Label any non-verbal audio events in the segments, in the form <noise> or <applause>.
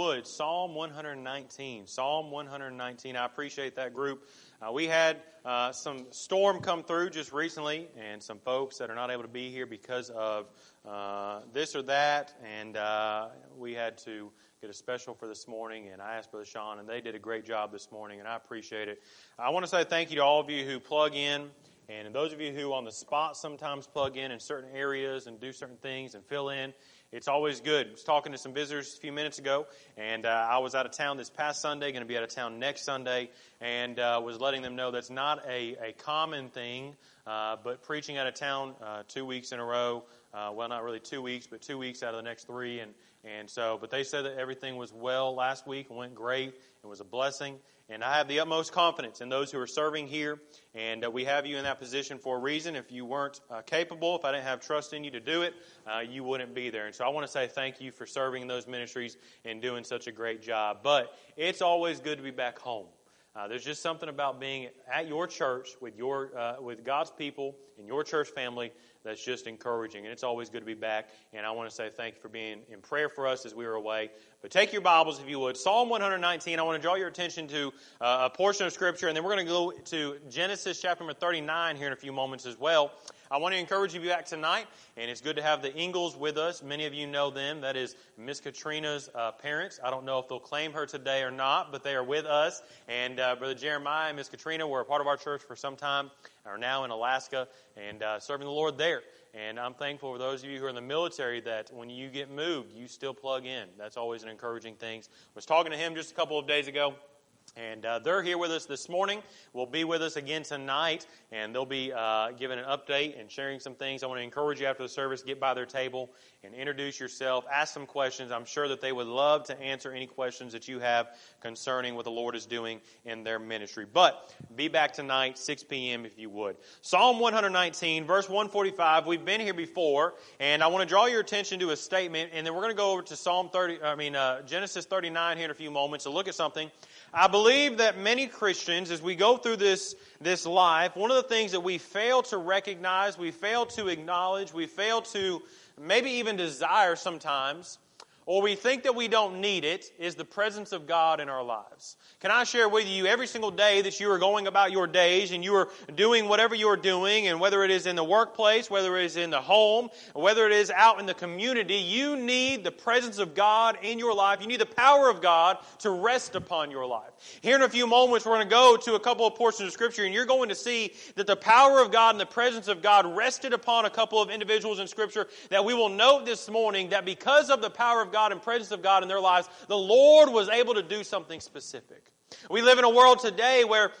would, Psalm 119. Psalm 119. I appreciate that group. Uh, we had uh, some storm come through just recently, and some folks that are not able to be here because of uh, this or that, and uh, we had to get a special for this morning. And I asked Brother Sean, and they did a great job this morning, and I appreciate it. I want to say thank you to all of you who plug in. And those of you who on the spot sometimes plug in in certain areas and do certain things and fill in, it's always good. I was talking to some visitors a few minutes ago, and uh, I was out of town this past Sunday, going to be out of town next Sunday, and uh, was letting them know that's not a, a common thing, uh, but preaching out of town uh, two weeks in a row, uh, well, not really two weeks, but two weeks out of the next three, and, and so, but they said that everything was well last week went great. It was a blessing. And I have the utmost confidence in those who are serving here. And uh, we have you in that position for a reason. If you weren't uh, capable, if I didn't have trust in you to do it, uh, you wouldn't be there. And so I want to say thank you for serving in those ministries and doing such a great job. But it's always good to be back home. Uh, there's just something about being at your church with your uh, with God's people in your church family that's just encouraging. And it's always good to be back. And I want to say thank you for being in prayer for us as we were away. But take your Bibles, if you would. Psalm 119, I want to draw your attention to uh, a portion of Scripture, and then we're going to go to Genesis chapter number 39 here in a few moments as well. I want to encourage you to be back tonight, and it's good to have the Ingles with us. Many of you know them. That is Miss Katrina's uh, parents. I don't know if they'll claim her today or not, but they are with us. And uh, Brother Jeremiah and Miss Katrina were a part of our church for some time, are now in Alaska and uh, serving the Lord there. And I'm thankful for those of you who are in the military that when you get moved, you still plug in. That's always an encouraging thing. I was talking to him just a couple of days ago. And uh, they're here with us this morning. Will be with us again tonight, and they'll be uh, giving an update and sharing some things. I want to encourage you after the service, get by their table and introduce yourself, ask some questions. I'm sure that they would love to answer any questions that you have concerning what the Lord is doing in their ministry. But be back tonight, 6 p.m. if you would. Psalm 119, verse 145. We've been here before, and I want to draw your attention to a statement, and then we're going to go over to Psalm 30. I mean uh, Genesis 39 here in a few moments to look at something. I believe that many Christians, as we go through this, this life, one of the things that we fail to recognize, we fail to acknowledge, we fail to maybe even desire sometimes or we think that we don't need it, is the presence of God in our lives. Can I share with you every single day that you are going about your days and you are doing whatever you are doing, and whether it is in the workplace, whether it is in the home, whether it is out in the community, you need the presence of God in your life. You need the power of God to rest upon your life. Here in a few moments, we're going to go to a couple of portions of Scripture, and you're going to see that the power of God and the presence of God rested upon a couple of individuals in Scripture that we will note this morning that because of the power of God, God and presence of God in their lives, the Lord was able to do something specific. We live in a world today where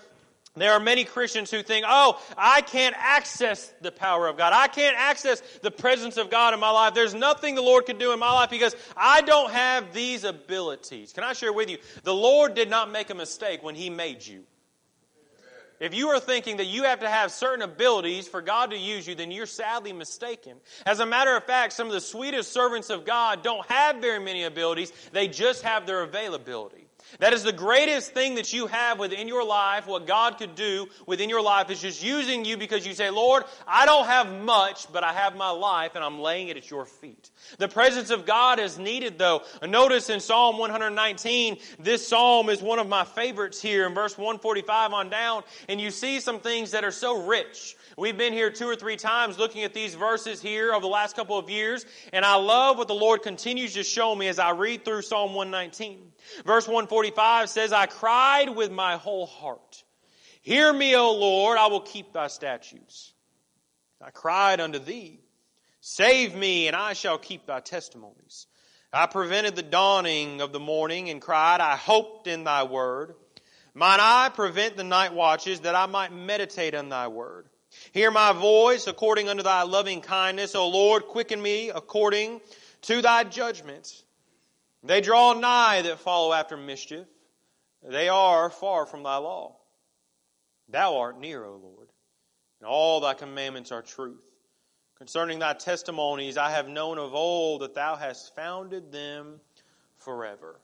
there are many Christians who think, oh, I can't access the power of God. I can't access the presence of God in my life. There's nothing the Lord can do in my life because I don't have these abilities. Can I share with you? The Lord did not make a mistake when He made you. If you are thinking that you have to have certain abilities for God to use you, then you're sadly mistaken. As a matter of fact, some of the sweetest servants of God don't have very many abilities, they just have their availability. That is the greatest thing that you have within your life. What God could do within your life is just using you because you say, Lord, I don't have much, but I have my life and I'm laying it at your feet. The presence of God is needed though. Notice in Psalm 119, this psalm is one of my favorites here in verse 145 on down. And you see some things that are so rich. We've been here two or three times looking at these verses here over the last couple of years. And I love what the Lord continues to show me as I read through Psalm 119. Verse 145 says, I cried with my whole heart. Hear me, O Lord, I will keep thy statutes. I cried unto thee, Save me, and I shall keep thy testimonies. I prevented the dawning of the morning and cried, I hoped in thy word. Mine eye prevent the night watches that I might meditate on thy word. Hear my voice according unto thy loving kindness, O Lord, quicken me according to thy judgments. They draw nigh that follow after mischief. They are far from thy law. Thou art near, O Lord, and all thy commandments are truth. Concerning thy testimonies, I have known of old that thou hast founded them forever.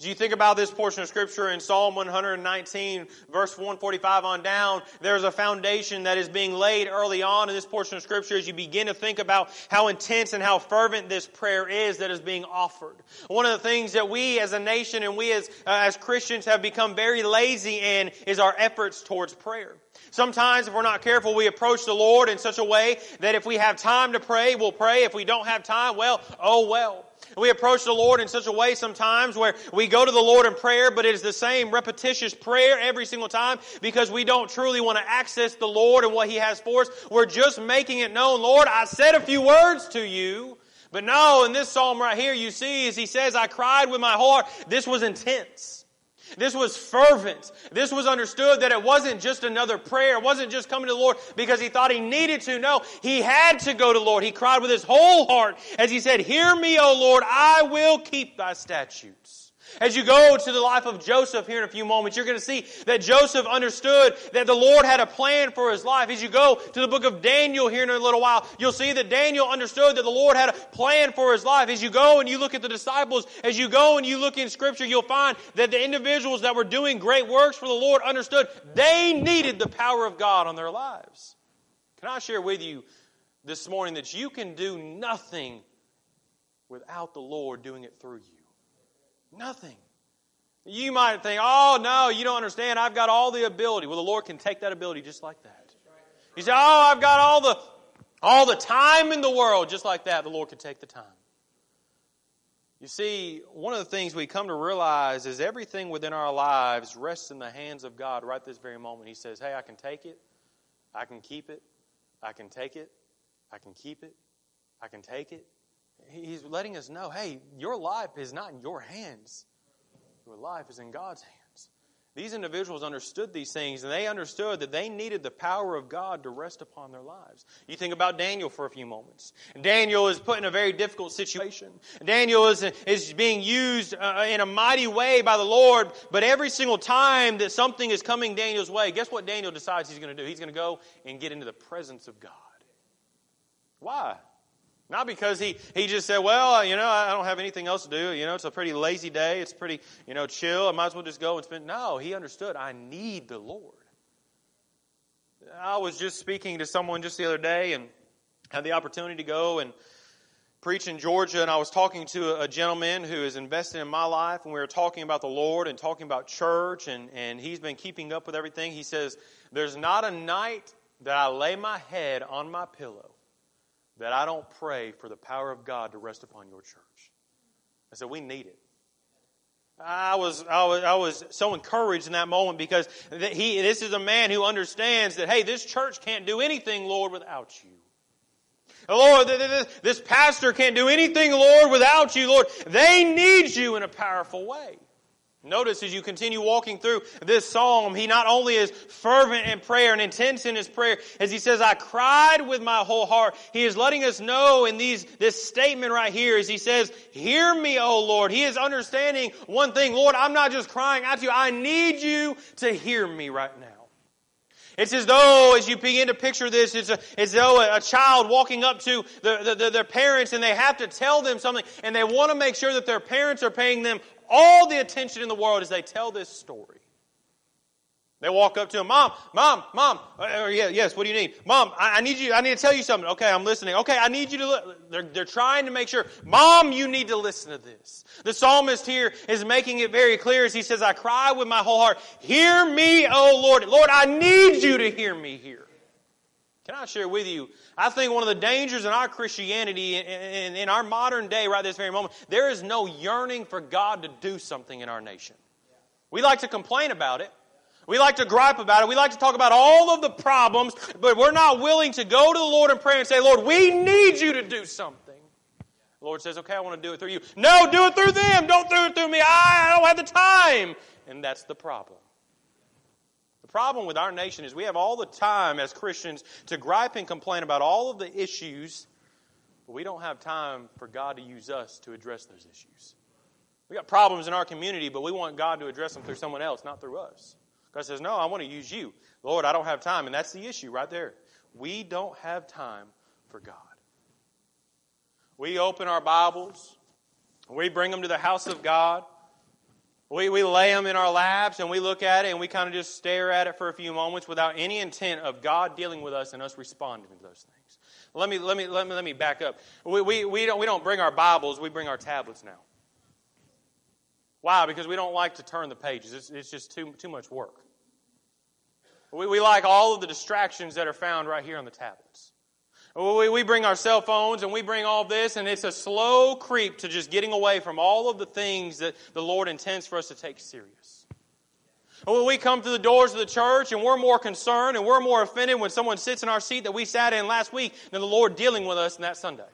As you think about this portion of scripture in Psalm 119, verse 145 on down, there's a foundation that is being laid early on in this portion of scripture as you begin to think about how intense and how fervent this prayer is that is being offered. One of the things that we as a nation and we as, uh, as Christians have become very lazy in is our efforts towards prayer. Sometimes, if we're not careful, we approach the Lord in such a way that if we have time to pray, we'll pray. If we don't have time, well, oh well. We approach the Lord in such a way sometimes where we go to the Lord in prayer, but it is the same repetitious prayer every single time because we don't truly want to access the Lord and what He has for us. We're just making it known, Lord, I said a few words to you. But no, in this psalm right here, you see, as he says, I cried with my heart, this was intense. This was fervent. This was understood that it wasn't just another prayer. It wasn't just coming to the Lord because he thought he needed to. No, he had to go to the Lord. He cried with his whole heart as he said, Hear me, O Lord, I will keep thy statutes. As you go to the life of Joseph here in a few moments, you're going to see that Joseph understood that the Lord had a plan for his life. As you go to the book of Daniel here in a little while, you'll see that Daniel understood that the Lord had a plan for his life. As you go and you look at the disciples, as you go and you look in scripture, you'll find that the individuals that were doing great works for the Lord understood they needed the power of God on their lives. Can I share with you this morning that you can do nothing without the Lord doing it through you? Nothing. You might think, oh, no, you don't understand. I've got all the ability. Well, the Lord can take that ability just like that. You say, oh, I've got all the, all the time in the world. Just like that, the Lord can take the time. You see, one of the things we come to realize is everything within our lives rests in the hands of God right this very moment. He says, hey, I can take it. I can keep it. I can take it. I can keep it. I can take it. He's letting us know hey, your life is not in your hands, your life is in God's hands. These individuals understood these things, and they understood that they needed the power of God to rest upon their lives. You think about Daniel for a few moments. Daniel is put in a very difficult situation. Daniel is, is being used uh, in a mighty way by the Lord, but every single time that something is coming Daniel's way, guess what Daniel decides he's going to do? He's going to go and get into the presence of God. Why? Not because he, he just said, well, you know, I don't have anything else to do. You know, it's a pretty lazy day. It's pretty, you know, chill. I might as well just go and spend. No, he understood. I need the Lord. I was just speaking to someone just the other day and had the opportunity to go and preach in Georgia. And I was talking to a gentleman who is invested in my life. And we were talking about the Lord and talking about church. And, and he's been keeping up with everything. He says, there's not a night that I lay my head on my pillow that I don't pray for the power of God to rest upon your church. I said, we need it. I was, I was, I was so encouraged in that moment because he, this is a man who understands that, hey, this church can't do anything, Lord, without you. Lord, this pastor can't do anything, Lord, without you, Lord. They need you in a powerful way. Notice as you continue walking through this psalm, he not only is fervent in prayer and intense in his prayer, as he says, I cried with my whole heart. He is letting us know in these, this statement right here as he says, hear me, O Lord. He is understanding one thing. Lord, I'm not just crying out to you. I need you to hear me right now. It's as though, as you begin to picture this, it's a, as though a, a child walking up to the, the, the, their parents and they have to tell them something and they want to make sure that their parents are paying them all the attention in the world as they tell this story. They walk up to him, Mom, Mom, Mom. Uh, uh, yeah, yes, what do you need? Mom, I, I, need you, I need to tell you something. Okay, I'm listening. Okay, I need you to, li-. they're, they're trying to make sure, Mom, you need to listen to this. The psalmist here is making it very clear as he says, I cry with my whole heart, hear me, O Lord. Lord, I need you to hear me here. Can I share with you? I think one of the dangers in our Christianity, in, in, our modern day, right this very moment, there is no yearning for God to do something in our nation. We like to complain about it. We like to gripe about it. We like to talk about all of the problems, but we're not willing to go to the Lord in prayer and say, Lord, we need you to do something. The Lord says, okay, I want to do it through you. No, do it through them. Don't do it through me. I don't have the time. And that's the problem. The problem with our nation is we have all the time as Christians to gripe and complain about all of the issues, but we don't have time for God to use us to address those issues. We got problems in our community, but we want God to address them through someone else, not through us. God says, No, I want to use you. Lord, I don't have time. And that's the issue right there. We don't have time for God. We open our Bibles, we bring them to the house of God. We, we lay them in our laps and we look at it and we kind of just stare at it for a few moments without any intent of God dealing with us and us responding to those things. Let me, let me, let me, let me back up. We, we, we, don't, we don't bring our Bibles, we bring our tablets now. Why? Because we don't like to turn the pages. It's, it's just too, too much work. We, we like all of the distractions that are found right here on the tablets. We, bring our cell phones and we bring all this, and it's a slow creep to just getting away from all of the things that the Lord intends for us to take serious. When we come to the doors of the church and we're more concerned and we're more offended when someone sits in our seat that we sat in last week than the Lord dealing with us in that Sunday.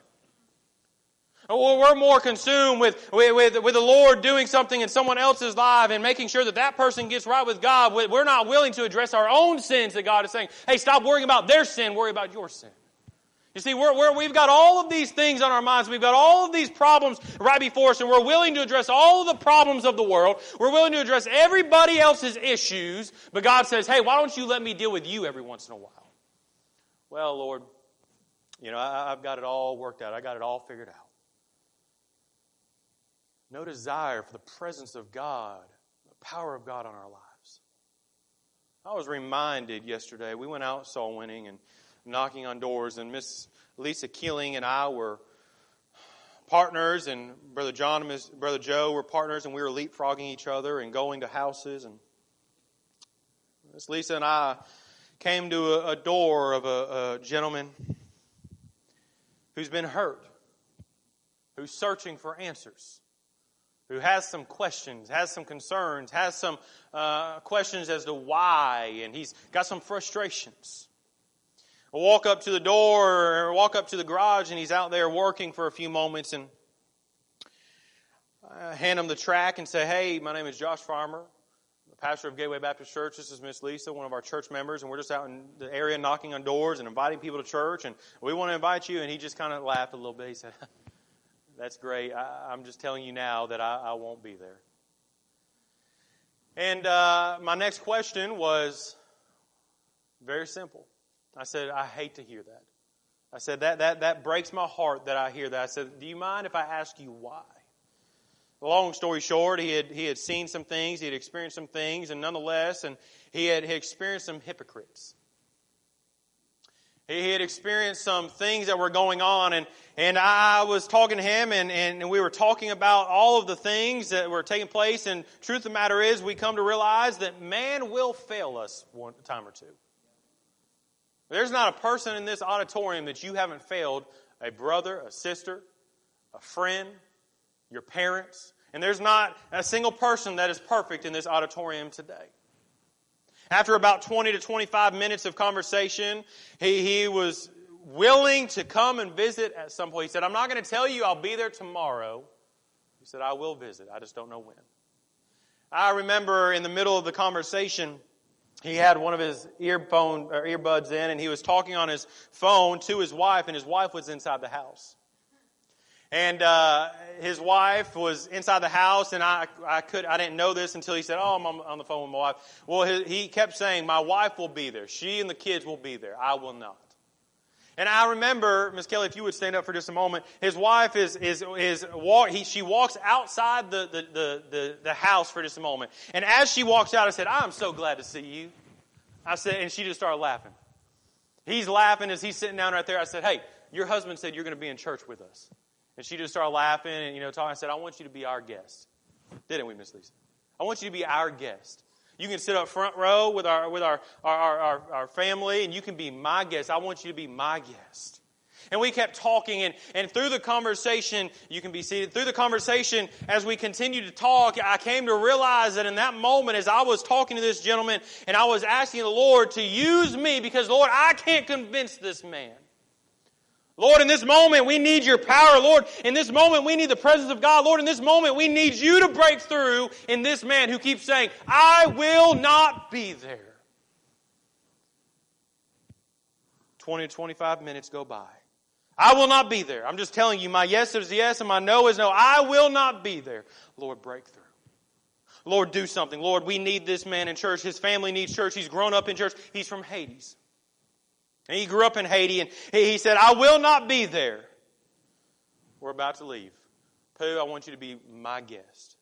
We're more consumed with, with, with the Lord doing something in someone else's life and making sure that that person gets right with God. We're not willing to address our own sins that God is saying, hey, stop worrying about their sin, worry about your sin. You see, we're, we're, we've got all of these things on our minds. We've got all of these problems right before us, and we're willing to address all of the problems of the world. We're willing to address everybody else's issues, but God says, hey, why don't you let me deal with you every once in a while? Well, Lord, you know, I, I've got it all worked out. I got it all figured out. No desire for the presence of God, the power of God on our lives. I was reminded yesterday, we went out soul winning and knocking on doors, and Miss Lisa Keeling and I were partners, and Brother John and Brother Joe were partners, and we were leapfrogging each other and going to houses. And Miss Lisa and I came to a, a door of a, a gentleman who's been hurt, who's searching for answers who has some questions, has some concerns, has some uh, questions as to why, and he's got some frustrations walk up to the door or walk up to the garage and he's out there working for a few moments and I hand him the track and say, Hey, my name is Josh Farmer, the pastor of Gateway Baptist Church. This is Miss Lisa, one of our church members, and we're just out in the area knocking on doors and inviting people to church, and we want to invite you. And he just kind of laughed a little bit. He said, <laughs> That's great. I, am just telling you now that I, I won't be there. And uh, my next question was very simple. I said, I hate to hear that. I said, that, that, that breaks my heart that I hear that. I said, Do you mind if I ask you why? Long story short, he had, he had seen some things, he had experienced some things, and nonetheless, and he had, he experienced some hypocrites. He had experienced some things that were going on, and, and I was talking to him, and, and we were talking about all of the things that were taking place. And truth of the matter is, we come to realize that man will fail us one time or two. There's not a person in this auditorium that you haven't failed a brother, a sister, a friend, your parents. And there's not a single person that is perfect in this auditorium today. After about 20 to 25 minutes of conversation, he, he was willing to come and visit at some point. He said, I'm not going to tell you I'll be there tomorrow. He said, I will visit. I just don't know when. I remember in the middle of the conversation, he had one of his earphone or earbuds in and he was talking on his phone to his wife and his wife was inside the house. And uh, his wife was inside the house and I, I could i didn't know this until he said oh i'm on the phone with my wife. Well he, he kept saying my wife will be there. She and the kids will be there. I will not and I remember, Miss Kelly, if you would stand up for just a moment, his wife is, is, is walk, he, she walks outside the, the, the, the, the house for just a moment. And as she walks out, I said, I'm so glad to see you. I said, and she just started laughing. He's laughing as he's sitting down right there. I said, Hey, your husband said you're going to be in church with us. And she just started laughing and, you know, talking. I said, I want you to be our guest. Didn't we, Miss Lisa? I want you to be our guest. You can sit up front row with our, with our, our, our, our family, and you can be my guest. I want you to be my guest. And we kept talking, and, and through the conversation, you can be seated. Through the conversation, as we continued to talk, I came to realize that in that moment, as I was talking to this gentleman, and I was asking the Lord to use me, because Lord, I can't convince this man. Lord, in this moment, we need your power. Lord, in this moment, we need the presence of God. Lord, in this moment, we need you to break through in this man who keeps saying, I will not be there. 20 to 25 minutes go by. I will not be there. I'm just telling you, my yes is yes and my no is no. I will not be there. Lord, break through. Lord, do something. Lord, we need this man in church. His family needs church. He's grown up in church. He's from Haiti. And he grew up in Haiti and he said, I will not be there. We're about to leave. Pooh, I want you to be my guest.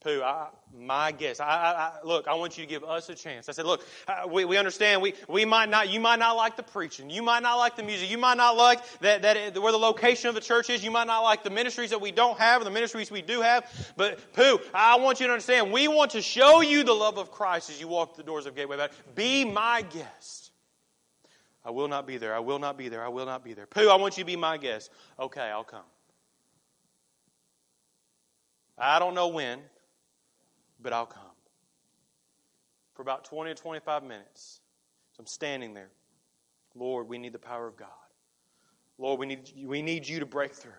Pooh, I, my guest. I, I, look, I want you to give us a chance. I said, look, we, we understand. We, we might not. You might not like the preaching. You might not like the music. You might not like that, that it, where the location of the church is. You might not like the ministries that we don't have or the ministries we do have. But Pooh, I want you to understand. We want to show you the love of Christ as you walk the doors of Gateway. Be my guest. I will not be there. I will not be there. I will not be there. Pooh, I want you to be my guest. Okay, I'll come. I don't know when but I'll come. For about 20 to 25 minutes. So I'm standing there. Lord, we need the power of God. Lord, we need, we need you to break through.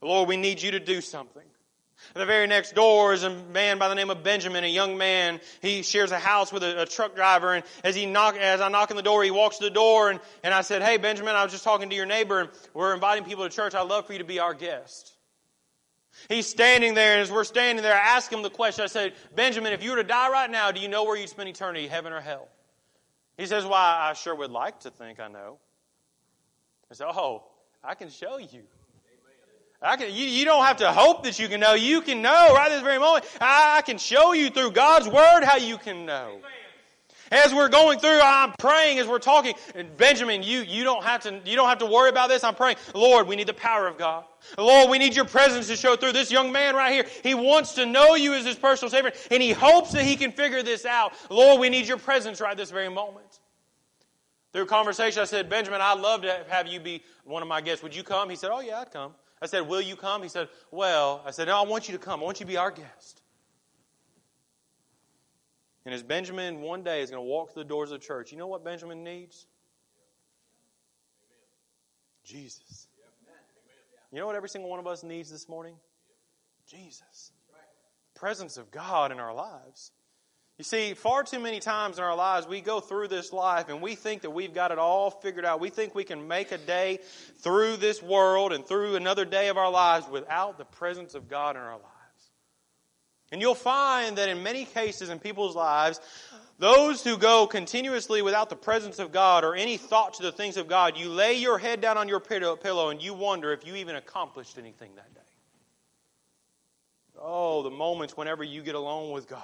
Lord, we need you to do something. The very next door is a man by the name of Benjamin, a young man. He shares a house with a, a, truck driver, and as he knock, as I knock on the door, he walks to the door, and, and I said, "Hey, Benjamin, I was just talking to your neighbor, and we're inviting people to church. I'd love for you to be our guest." He's standing there, and as we're standing there, I ask him the question. I said, Benjamin, if you were to die right now, do you know where you'd spend eternity, heaven or hell? He says, Well, I sure would like to think I know. I said, Oh, I can show you. Can, you, you don't have to hope that you can know. You can know right this very moment. I, I can show you through God's Word how you can know. As we're going through, I'm praying as we're talking. Benjamin, you, you don't have to, you don't have to worry about this. I'm praying. Lord, we need the power of God. Lord, we need your presence to show through. This young man right here, he wants to know you as his personal Savior, and he hopes that he can figure this out. Lord, we need your presence right this very moment. Through conversation, I said, Benjamin, I'd love to have you be one of my guests. Would you come? He said, Oh, yeah, I'd come. I said, Will you come? He said, Well, I said, No, I want you to come. I want you to be our guest. And as Benjamin one day is going to walk through the doors of the church, you know what Benjamin needs? Jesus. You know what every single one of us needs this morning? Jesus. The presence of God in our lives. You see, far too many times in our lives, we go through this life and we think that we've got it all figured out. We think we can make a day through this world and through another day of our lives without the presence of God in our lives. And you'll find that in many cases in people's lives, those who go continuously without the presence of God or any thought to the things of God, you lay your head down on your pillow and you wonder if you even accomplished anything that day. Oh, the moments whenever you get alone with God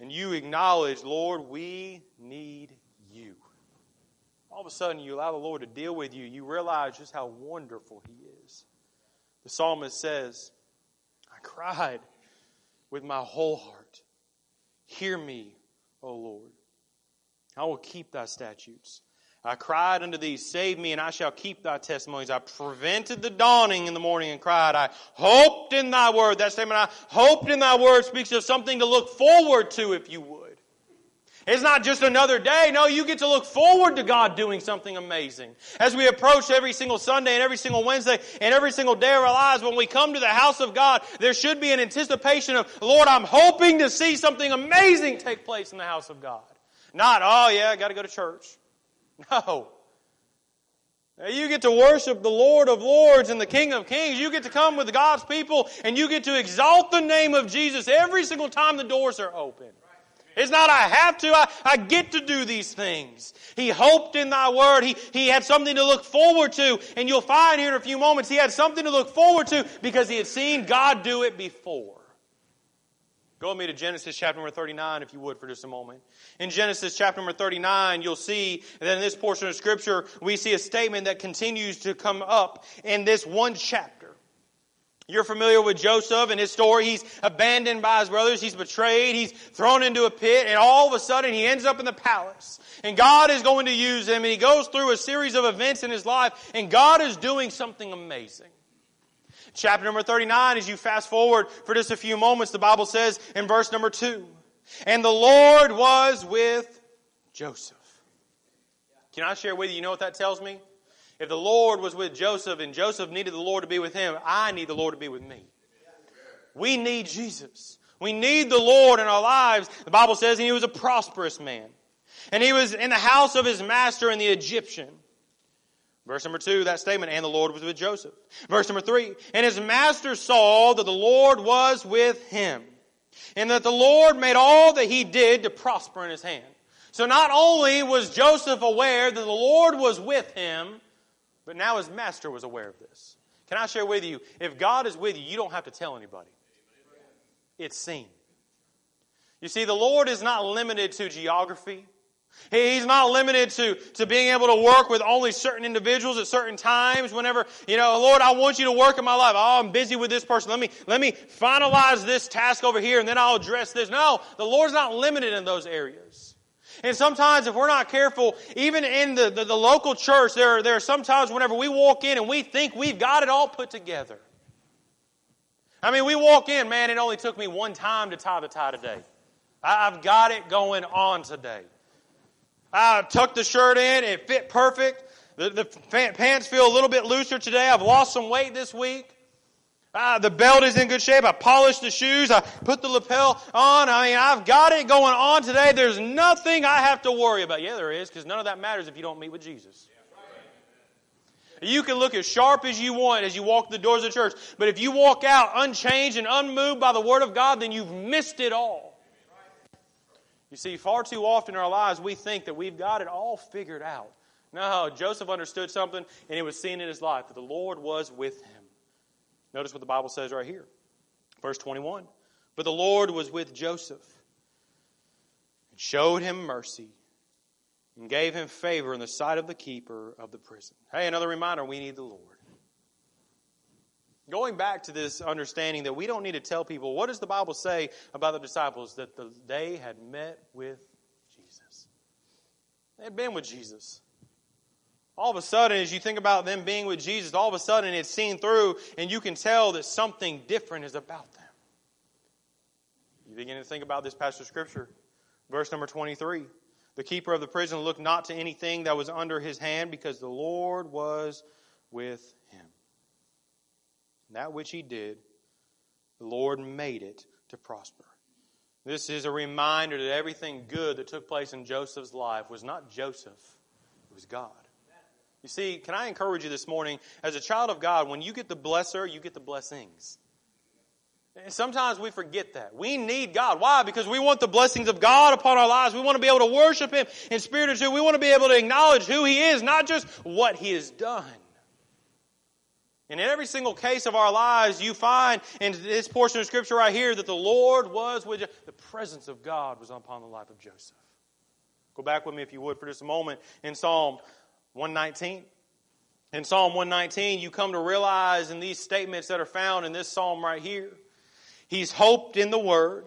and you acknowledge, Lord, we need you. All of a sudden, you allow the Lord to deal with you. You realize just how wonderful He is. The psalmist says, I cried with my whole heart. Hear me, O Lord. I will keep thy statutes. I cried unto thee, save me, and I shall keep thy testimonies. I prevented the dawning in the morning and cried. I hoped in thy word. That statement, I hoped in thy word, speaks of something to look forward to, if you would. It's not just another day. No, you get to look forward to God doing something amazing. As we approach every single Sunday and every single Wednesday and every single day of our lives, when we come to the house of God, there should be an anticipation of, Lord, I'm hoping to see something amazing take place in the house of God. Not, oh yeah, I gotta go to church. No. You get to worship the Lord of Lords and the King of Kings. You get to come with God's people and you get to exalt the name of Jesus every single time the doors are open. It's not I have to, I, I get to do these things. He hoped in thy word. He, he had something to look forward to. And you'll find here in a few moments he had something to look forward to because he had seen God do it before. Go with me to Genesis chapter number 39, if you would, for just a moment. In Genesis chapter number 39, you'll see that in this portion of Scripture, we see a statement that continues to come up in this one chapter. You're familiar with Joseph and his story. He's abandoned by his brothers. He's betrayed. He's thrown into a pit. And all of a sudden, he ends up in the palace. And God is going to use him. And he goes through a series of events in his life. And God is doing something amazing. Chapter number 39, as you fast forward for just a few moments, the Bible says in verse number 2 And the Lord was with Joseph. Can I share with you? You know what that tells me? If the Lord was with Joseph and Joseph needed the Lord to be with him, I need the Lord to be with me. We need Jesus. We need the Lord in our lives. The Bible says and he was a prosperous man. And he was in the house of his master and the Egyptian. Verse number two, that statement, and the Lord was with Joseph. Verse number three, and his master saw that the Lord was with him, and that the Lord made all that he did to prosper in his hand. So not only was Joseph aware that the Lord was with him, but now his master was aware of this. Can I share with you, if God is with you, you don't have to tell anybody. it's seen. You see, the Lord is not limited to geography. He's not limited to, to being able to work with only certain individuals at certain times. Whenever, you know, Lord, I want you to work in my life. Oh, I'm busy with this person. Let me, let me finalize this task over here and then I'll address this. No, the Lord's not limited in those areas. And sometimes if we're not careful, even in the, the, the local church, there are, there are sometimes whenever we walk in and we think we've got it all put together. I mean, we walk in, man, it only took me one time to tie the tie today. I, I've got it going on today. I tucked the shirt in. It fit perfect. The, the pants feel a little bit looser today. I've lost some weight this week. Uh, the belt is in good shape. I polished the shoes. I put the lapel on. I mean, I've got it going on today. There's nothing I have to worry about. Yeah, there is, because none of that matters if you don't meet with Jesus. You can look as sharp as you want as you walk the doors of church, but if you walk out unchanged and unmoved by the Word of God, then you've missed it all. You see, far too often in our lives, we think that we've got it all figured out. No, Joseph understood something, and it was seen in his life that the Lord was with him. Notice what the Bible says right here. Verse 21. But the Lord was with Joseph and showed him mercy and gave him favor in the sight of the keeper of the prison. Hey, another reminder we need the Lord. Going back to this understanding that we don't need to tell people, what does the Bible say about the disciples? That the, they had met with Jesus. They had been with Jesus. All of a sudden, as you think about them being with Jesus, all of a sudden it's seen through, and you can tell that something different is about them. You begin to think about this passage of Scripture. Verse number 23. The keeper of the prison looked not to anything that was under his hand because the Lord was with that which he did, the Lord made it to prosper. This is a reminder that everything good that took place in Joseph's life was not Joseph, it was God. You see, can I encourage you this morning, as a child of God, when you get the blesser, you get the blessings. And sometimes we forget that. We need God. Why? Because we want the blessings of God upon our lives. We want to be able to worship Him in spirit and truth. We want to be able to acknowledge who He is, not just what He has done. And in every single case of our lives, you find in this portion of Scripture right here that the Lord was with you. The presence of God was upon the life of Joseph. Go back with me, if you would, for just a moment in Psalm 119. In Psalm 119, you come to realize in these statements that are found in this psalm right here, he's hoped in the Word.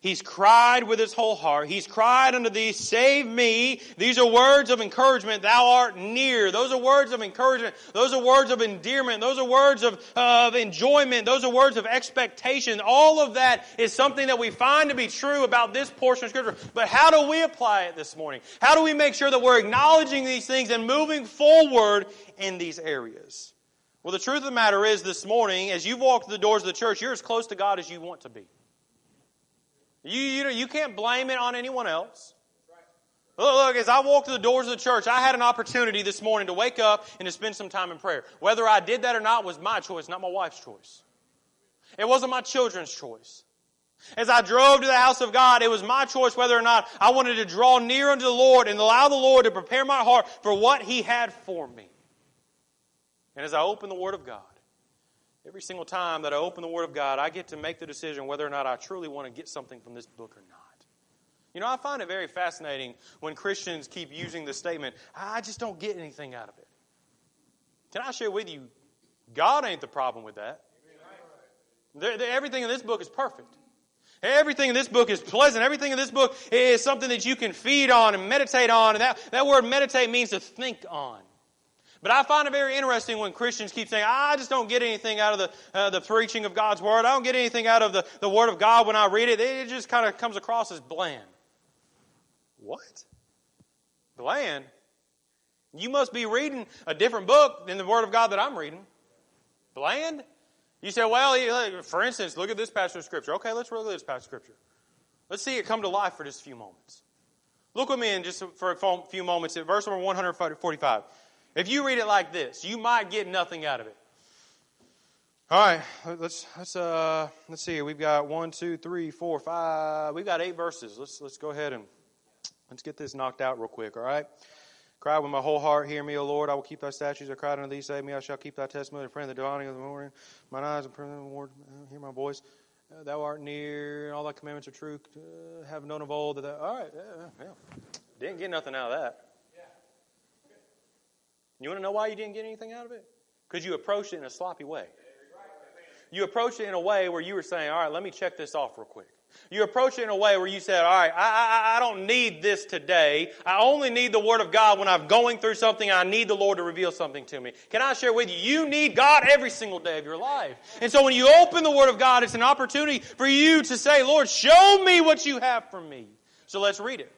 He's cried with his whole heart. He's cried unto thee, save me. These are words of encouragement. Thou art near. Those are words of encouragement. Those are words of endearment. Those are words of, of enjoyment. Those are words of expectation. All of that is something that we find to be true about this portion of Scripture. But how do we apply it this morning? How do we make sure that we're acknowledging these things and moving forward in these areas? Well, the truth of the matter is this morning, as you've walked the doors of the church, you're as close to God as you want to be. You, you, you can't blame it on anyone else. Look, look, as I walked through the doors of the church, I had an opportunity this morning to wake up and to spend some time in prayer. Whether I did that or not was my choice, not my wife's choice. It wasn't my children's choice. As I drove to the house of God, it was my choice whether or not I wanted to draw near unto the Lord and allow the Lord to prepare my heart for what He had for me. And as I opened the Word of God, Every single time that I open the Word of God, I get to make the decision whether or not I truly want to get something from this book or not. You know, I find it very fascinating when Christians keep using the statement, I just don't get anything out of it. Can I share with you, God ain't the problem with that. everything in this book is perfect. Everything in this book is pleasant. Everything in this book is something that you can feed on and meditate on. And that, that word meditate means to think on. But I find it very interesting when Christians keep saying, I just don't get anything out of the, uh, the preaching of God's Word. I don't get anything out of the, the Word of God when I read it. It just kind of comes across as bland. What? Bland? You must be reading a different book than the Word of God that I'm reading. Bland? You say, well, for instance, look at this passage of Scripture. Okay, let's look at this passage of Scripture. Let's see it come to life for just a few moments. Look with me in just for a few moments at verse number 145. If you read it like this, you might get nothing out of it. All right, let's let's uh let's see. We've got one, two, three, four, five. We've got eight verses. Let's let's go ahead and let's get this knocked out real quick. All right. Cry with my whole heart, hear me, O Lord. I will keep thy statutes. I cried unto thee, save me. I shall keep thy testimony, friend, the dawning of the morning. Mine eyes and the Lord, hear my voice. uh, thou art near, all thy commandments are true, uh, have known of old. That thou, all right, yeah, yeah. Didn't get nothing out of that. You want to know why you didn't get anything out of it? Because you approached it in a sloppy way. You approached it in a way where you were saying, all right, let me check this off real quick. You approach it in a way where you said, all right, I, I, I don't need this today. I only need the Word of God when I'm going through something. I need the Lord to reveal something to me. Can I share with you? You need God every single day of your life. And so when you open the Word of God, it's an opportunity for you to say, Lord, show me what you have for me. So let's read it.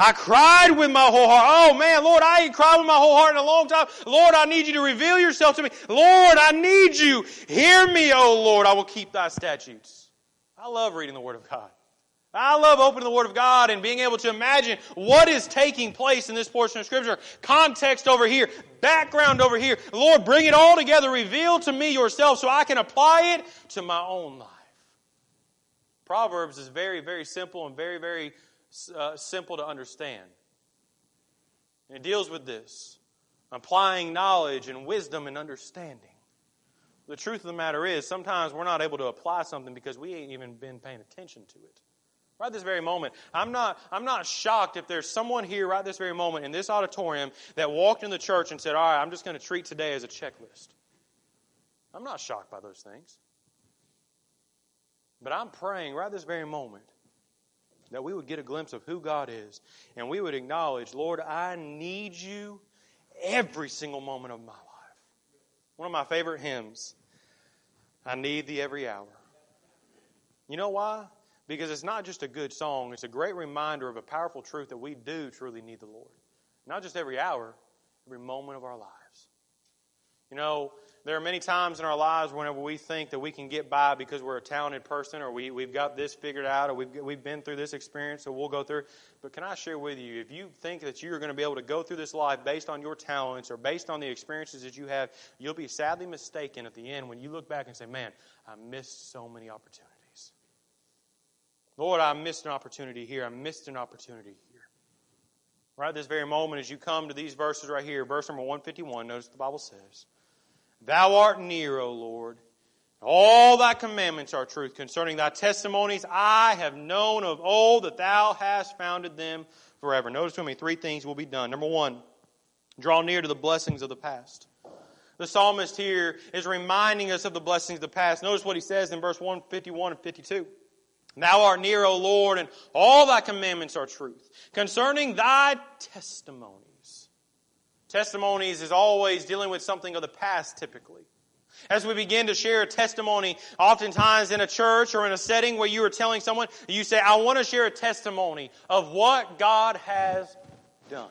I cried with my whole heart. Oh man, Lord, I ain't cried with my whole heart in a long time. Lord, I need you to reveal yourself to me. Lord, I need you. Hear me, oh Lord. I will keep thy statutes. I love reading the Word of God. I love opening the Word of God and being able to imagine what is taking place in this portion of Scripture. Context over here, background over here. Lord, bring it all together. Reveal to me yourself so I can apply it to my own life. Proverbs is very, very simple and very, very uh, simple to understand. And it deals with this applying knowledge and wisdom and understanding the truth of the matter is, sometimes we're not able to apply something because we ain't even been paying attention to it. Right this very moment, I'm not, I'm not shocked if there's someone here right this very moment in this auditorium that walked in the church and said, All right, I'm just going to treat today as a checklist. I'm not shocked by those things. But I'm praying right this very moment that we would get a glimpse of who God is and we would acknowledge, Lord, I need you every single moment of my life. One of my favorite hymns I need thee every hour. You know why? Because it's not just a good song, it's a great reminder of a powerful truth that we do truly need the Lord. Not just every hour, every moment of our lives. You know, there are many times in our lives whenever we think that we can get by because we're a talented person or we, we've got this figured out or we've, we've been through this experience so we'll go through. But can I share with you, if you think that you're going to be able to go through this life based on your talents or based on the experiences that you have, you'll be sadly mistaken at the end when you look back and say, man, I missed so many opportunities. Lord, I missed an opportunity here. I missed an opportunity here. Right this very moment, as you come to these verses right here, verse number 151, notice what the Bible says, Thou art near, O Lord. All thy commandments are truth. Concerning thy testimonies, I have known of old that thou hast founded them forever. Notice with me, three things will be done. Number one, draw near to the blessings of the past. The psalmist here is reminding us of the blessings of the past. Notice what he says in verse 151 and 52. Thou art near, O Lord, and all thy commandments are truth. Concerning thy testimony, Testimonies is always dealing with something of the past typically. As we begin to share a testimony, oftentimes in a church or in a setting where you are telling someone, you say, I want to share a testimony of what God has done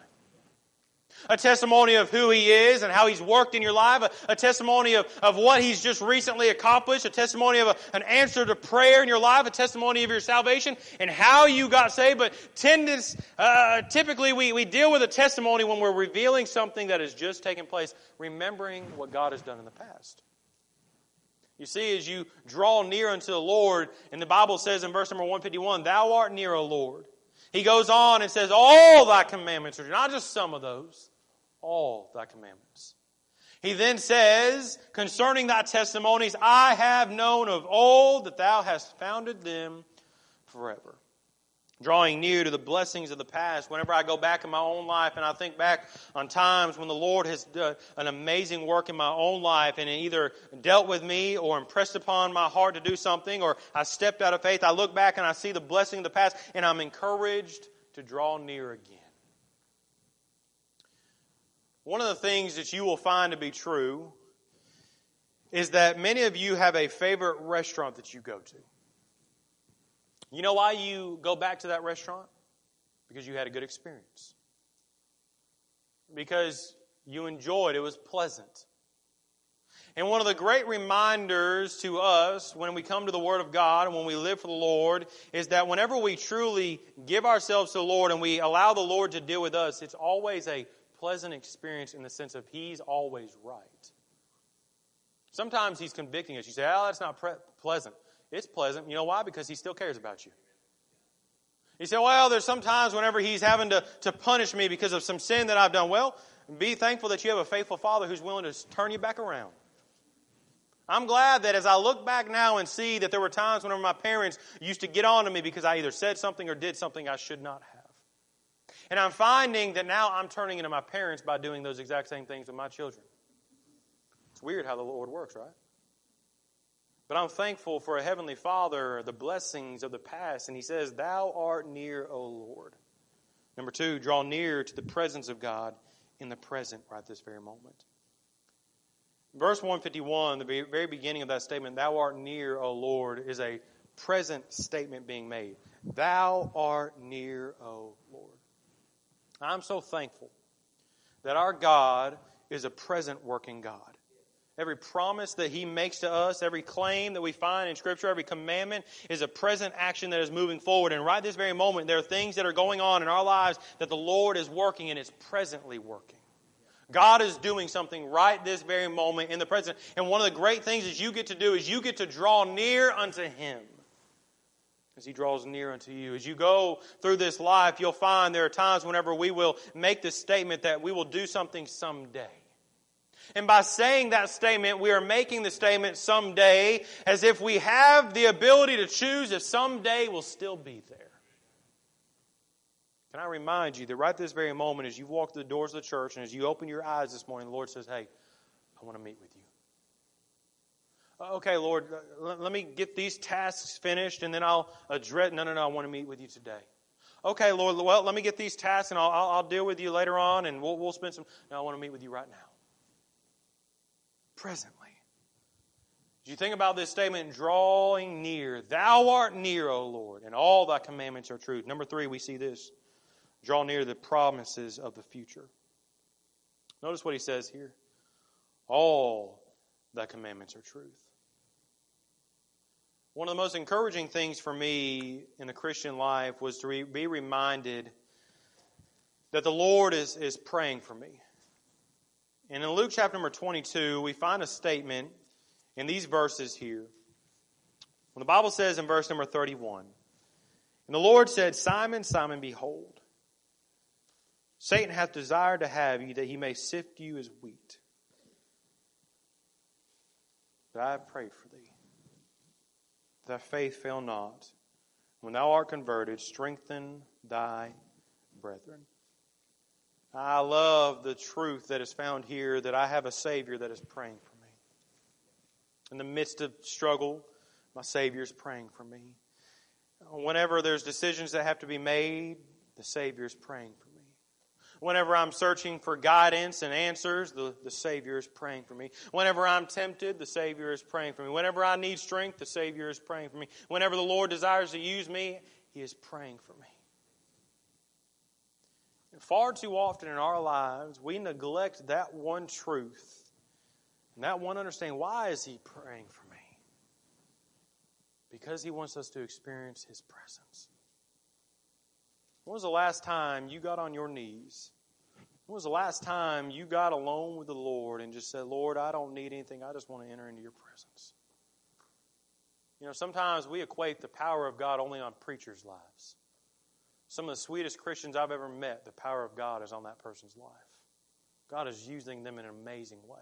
a testimony of who He is and how He's worked in your life, a, a testimony of, of what He's just recently accomplished, a testimony of a, an answer to prayer in your life, a testimony of your salvation and how you got saved. But tendence, uh, typically we, we deal with a testimony when we're revealing something that has just taken place, remembering what God has done in the past. You see, as you draw near unto the Lord, and the Bible says in verse number 151, Thou art near, O Lord. He goes on and says, All thy commandments are not just some of those all thy commandments. He then says, concerning thy testimonies, I have known of old that thou hast founded them forever. Drawing near to the blessings of the past, whenever I go back in my own life and I think back on times when the Lord has done uh, an amazing work in my own life and either dealt with me or impressed upon my heart to do something or I stepped out of faith, I look back and I see the blessing of the past and I'm encouraged to draw near again. One of the things that you will find to be true is that many of you have a favorite restaurant that you go to. You know why you go back to that restaurant? Because you had a good experience. Because you enjoyed it was pleasant. And one of the great reminders to us when we come to the Word of God and when we live for the Lord is that whenever we truly give ourselves to the Lord and we allow the Lord to deal with us, it's always a pleasant experience in the sense of He's always right. Sometimes He's convicting us. You say, oh, that's not pre- pleasant. It's pleasant. You know why? Because He still cares about you. You say, well, there's sometimes whenever He's having to, to punish me because of some sin that I've done. Well, be thankful that you have a faithful Father who's willing to turn you back around. I'm glad that as I look back now and see that there were times whenever my parents used to get on to me because I either said something or did something I should not have. And I'm finding that now I'm turning into my parents by doing those exact same things with my children. It's weird how the Lord works, right? But I'm thankful for a Heavenly Father, the blessings of the past. And He says, Thou art near, O Lord. Number two, draw near to the presence of God in the present right this very moment. Verse 151, the very beginning of that statement, Thou art near, O Lord, is a present statement being made. Thou art near, O Lord. I'm so thankful that our God is a present working God. Every promise that He makes to us, every claim that we find in Scripture, every commandment is a present action that is moving forward. And right this very moment, there are things that are going on in our lives that the Lord is working and is presently working. God is doing something right this very moment in the present. And one of the great things that you get to do is you get to draw near unto Him as He draws near unto you. As you go through this life, you'll find there are times whenever we will make the statement that we will do something someday. And by saying that statement, we are making the statement someday as if we have the ability to choose if someday we'll still be there. Can I remind you that right this very moment, as you walk through the doors of the church and as you open your eyes this morning, the Lord says, Hey, I want to meet with you. Uh, okay, Lord, let me get these tasks finished and then I'll address. No, no, no, I want to meet with you today. Okay, Lord, well, let me get these tasks and I'll, I'll, I'll deal with you later on and we'll, we'll spend some. No, I want to meet with you right now. Presently. As you think about this statement, drawing near, thou art near, O Lord, and all thy commandments are truth. Number three, we see this draw near the promises of the future. Notice what he says here. All thy commandments are truth. One of the most encouraging things for me in the Christian life was to re- be reminded that the Lord is, is praying for me. And in Luke chapter number 22, we find a statement in these verses here. When the Bible says in verse number 31, And the Lord said, Simon, Simon, behold, Satan hath desired to have you that he may sift you as wheat. But I prayed for thee. Thy faith fail not. When thou art converted, strengthen thy brethren. I love the truth that is found here that I have a Savior that is praying for me. In the midst of struggle, my Savior is praying for me. Whenever there's decisions that have to be made, the Savior is praying for me. Whenever I'm searching for guidance and answers, the, the Savior is praying for me. Whenever I'm tempted, the Savior is praying for me. Whenever I need strength, the Savior is praying for me. Whenever the Lord desires to use me, He is praying for me. And far too often in our lives, we neglect that one truth and that one understanding. Why is He praying for me? Because He wants us to experience His presence. When was the last time you got on your knees? When was the last time you got alone with the Lord and just said, Lord, I don't need anything. I just want to enter into your presence? You know, sometimes we equate the power of God only on preachers' lives. Some of the sweetest Christians I've ever met, the power of God is on that person's life. God is using them in an amazing way.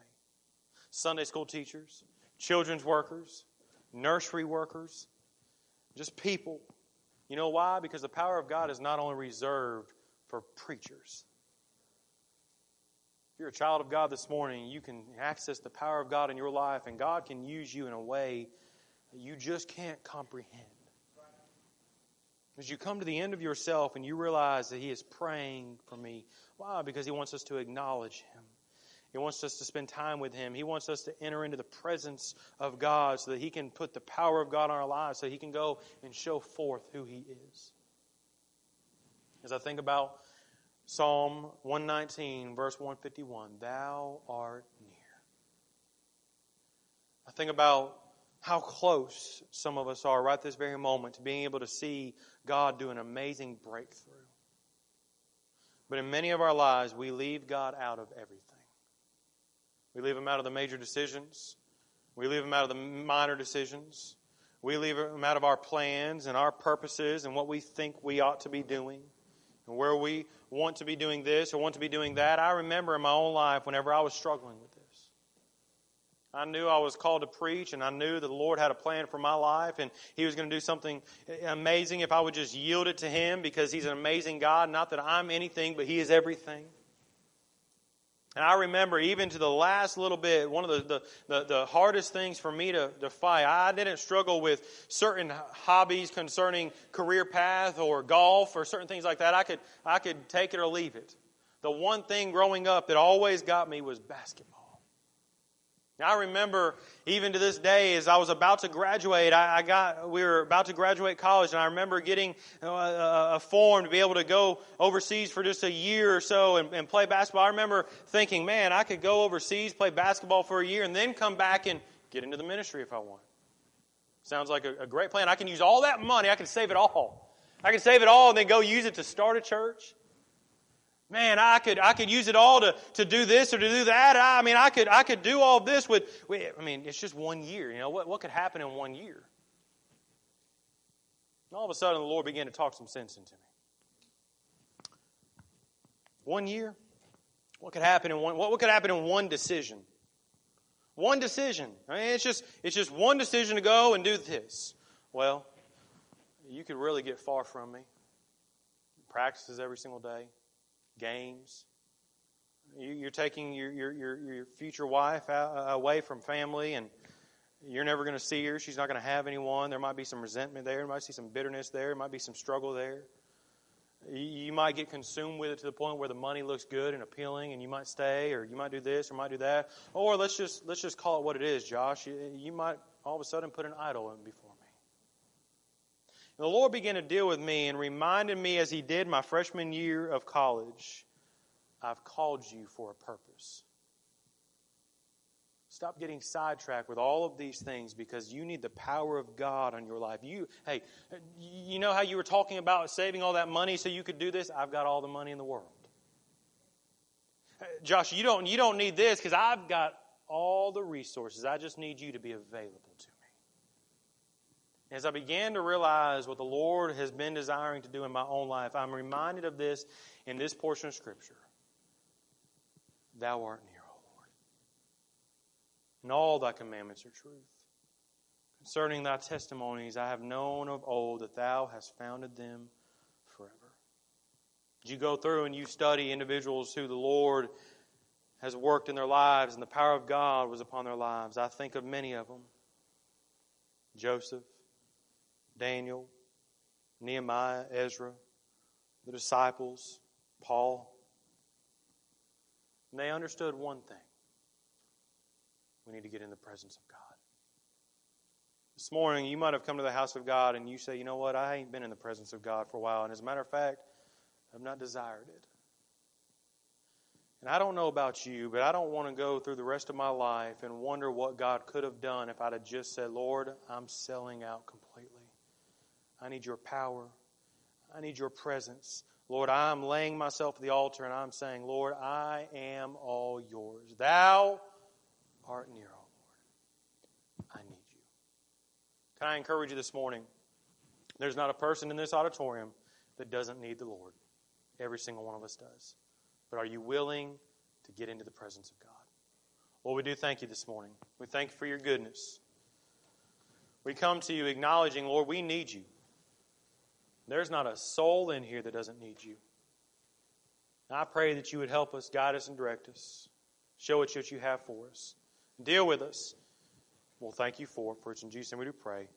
Sunday school teachers, children's workers, nursery workers, just people you know why? Because the power of God is not only reserved for preachers. If you're a child of God this morning, you can access the power of God in your life, and God can use you in a way that you just can't comprehend. As you come to the end of yourself and you realize that He is praying for me. Why? Because He wants us to acknowledge Him. He wants us to spend time with Him. He wants us to enter into the presence of God so that He can put the power of God in our lives, so He can go and show forth who He is. As I think about Psalm 119, verse 151, Thou art near. I think about how close some of us are right this very moment to being able to see God do an amazing breakthrough. But in many of our lives, we leave God out of everything. We leave Him out of the major decisions. We leave Him out of the minor decisions. We leave Him out of our plans and our purposes and what we think we ought to be doing and where we want to be doing this or want to be doing that. I remember in my own life whenever I was struggling. I knew I was called to preach, and I knew that the Lord had a plan for my life, and He was going to do something amazing if I would just yield it to Him because He's an amazing God. Not that I'm anything, but He is everything. And I remember even to the last little bit, one of the, the, the, the, hardest things for me to, to fight, I didn't struggle with certain hobbies concerning career path or golf or certain things like that. I could, I could take it or leave it. The one thing growing up that always got me was basketball. Now, I remember even to this day, as I was about to graduate, I, I got we were about to graduate college, and I remember getting a, a, form to be able to go overseas for just a year or so and, and play basketball. I remember thinking, man, I could go overseas, play basketball for a year, and then come back and get into the ministry if I want. Sounds like a, a great plan. I can use all that money. I can save it all. I can save it all and then go use it to start a church. Man, I could, I could use it all to, to do this or to do that. I mean, I could, I could do all this with, I mean, it's just one year. You know, what, what could happen in one year? And all of a sudden, the Lord began to talk some sense into me. One year? What could happen in one, what could happen in one decision? One decision. I mean, it's just, it's just one decision to go and do this. Well, you could really get far from me. Practices every single day games. You're taking your, your, your, future wife out, uh, away from family, and you're never going to see her. She's not going to have anyone. There might be some resentment there. There might be some bitterness there. There might be some struggle there. You might get consumed with it to the point where the money looks good and appealing, and you might stay, or you might do this, or might do that. Or let's just let's just call it what it is, Josh. You, might all of a sudden put an idol in before. And the Lord began to deal with me and reminded me, as He did my freshman year of college, I've called you for a purpose. Stop getting sidetracked with all of these things because you need the power of God on your life. You, hey, you know how you were talking about saving all that money so you could do this? I've got all the money in the world. Josh, you don't, you don't need this because I've got all the resources. I just need you to be available. As I began to realize what the Lord has been desiring to do in my own life, I'm reminded of this in this portion of Scripture. Thou art near, O Lord, and all thy commandments are truth. Concerning thy testimonies, I have known of old that thou hast founded them forever. You go through and you study individuals who the Lord has worked in their lives and the power of God was upon their lives, I think of many of them Joseph, Daniel, Nehemiah, Ezra, the disciples, Paul. And they understood one thing we need to get in the presence of God. This morning, you might have come to the house of God and you say, you know what, I ain't been in the presence of God for a while. And as a matter of fact, I've not desired it. And I don't know about you, but I don't want to go through the rest of my life and wonder what God could have done if I'd have just said, Lord, I'm selling out completely. I need your power. I need your presence. Lord, I'm laying myself at the altar and I'm saying, Lord, I am all yours. Thou art near, O Lord. I need you. Can I encourage you this morning? There's not a person in this auditorium that doesn't need the Lord. Every single one of us does. But are you willing to get into the presence of God? Lord, we do thank you this morning. We thank you for your goodness. We come to you acknowledging, Lord, we need you. There's not a soul in here that doesn't need you. I pray that you would help us, guide us, and direct us. Show us what you have for us. Deal with us. Well, thank you for it. For it's in Jesus' name we do pray.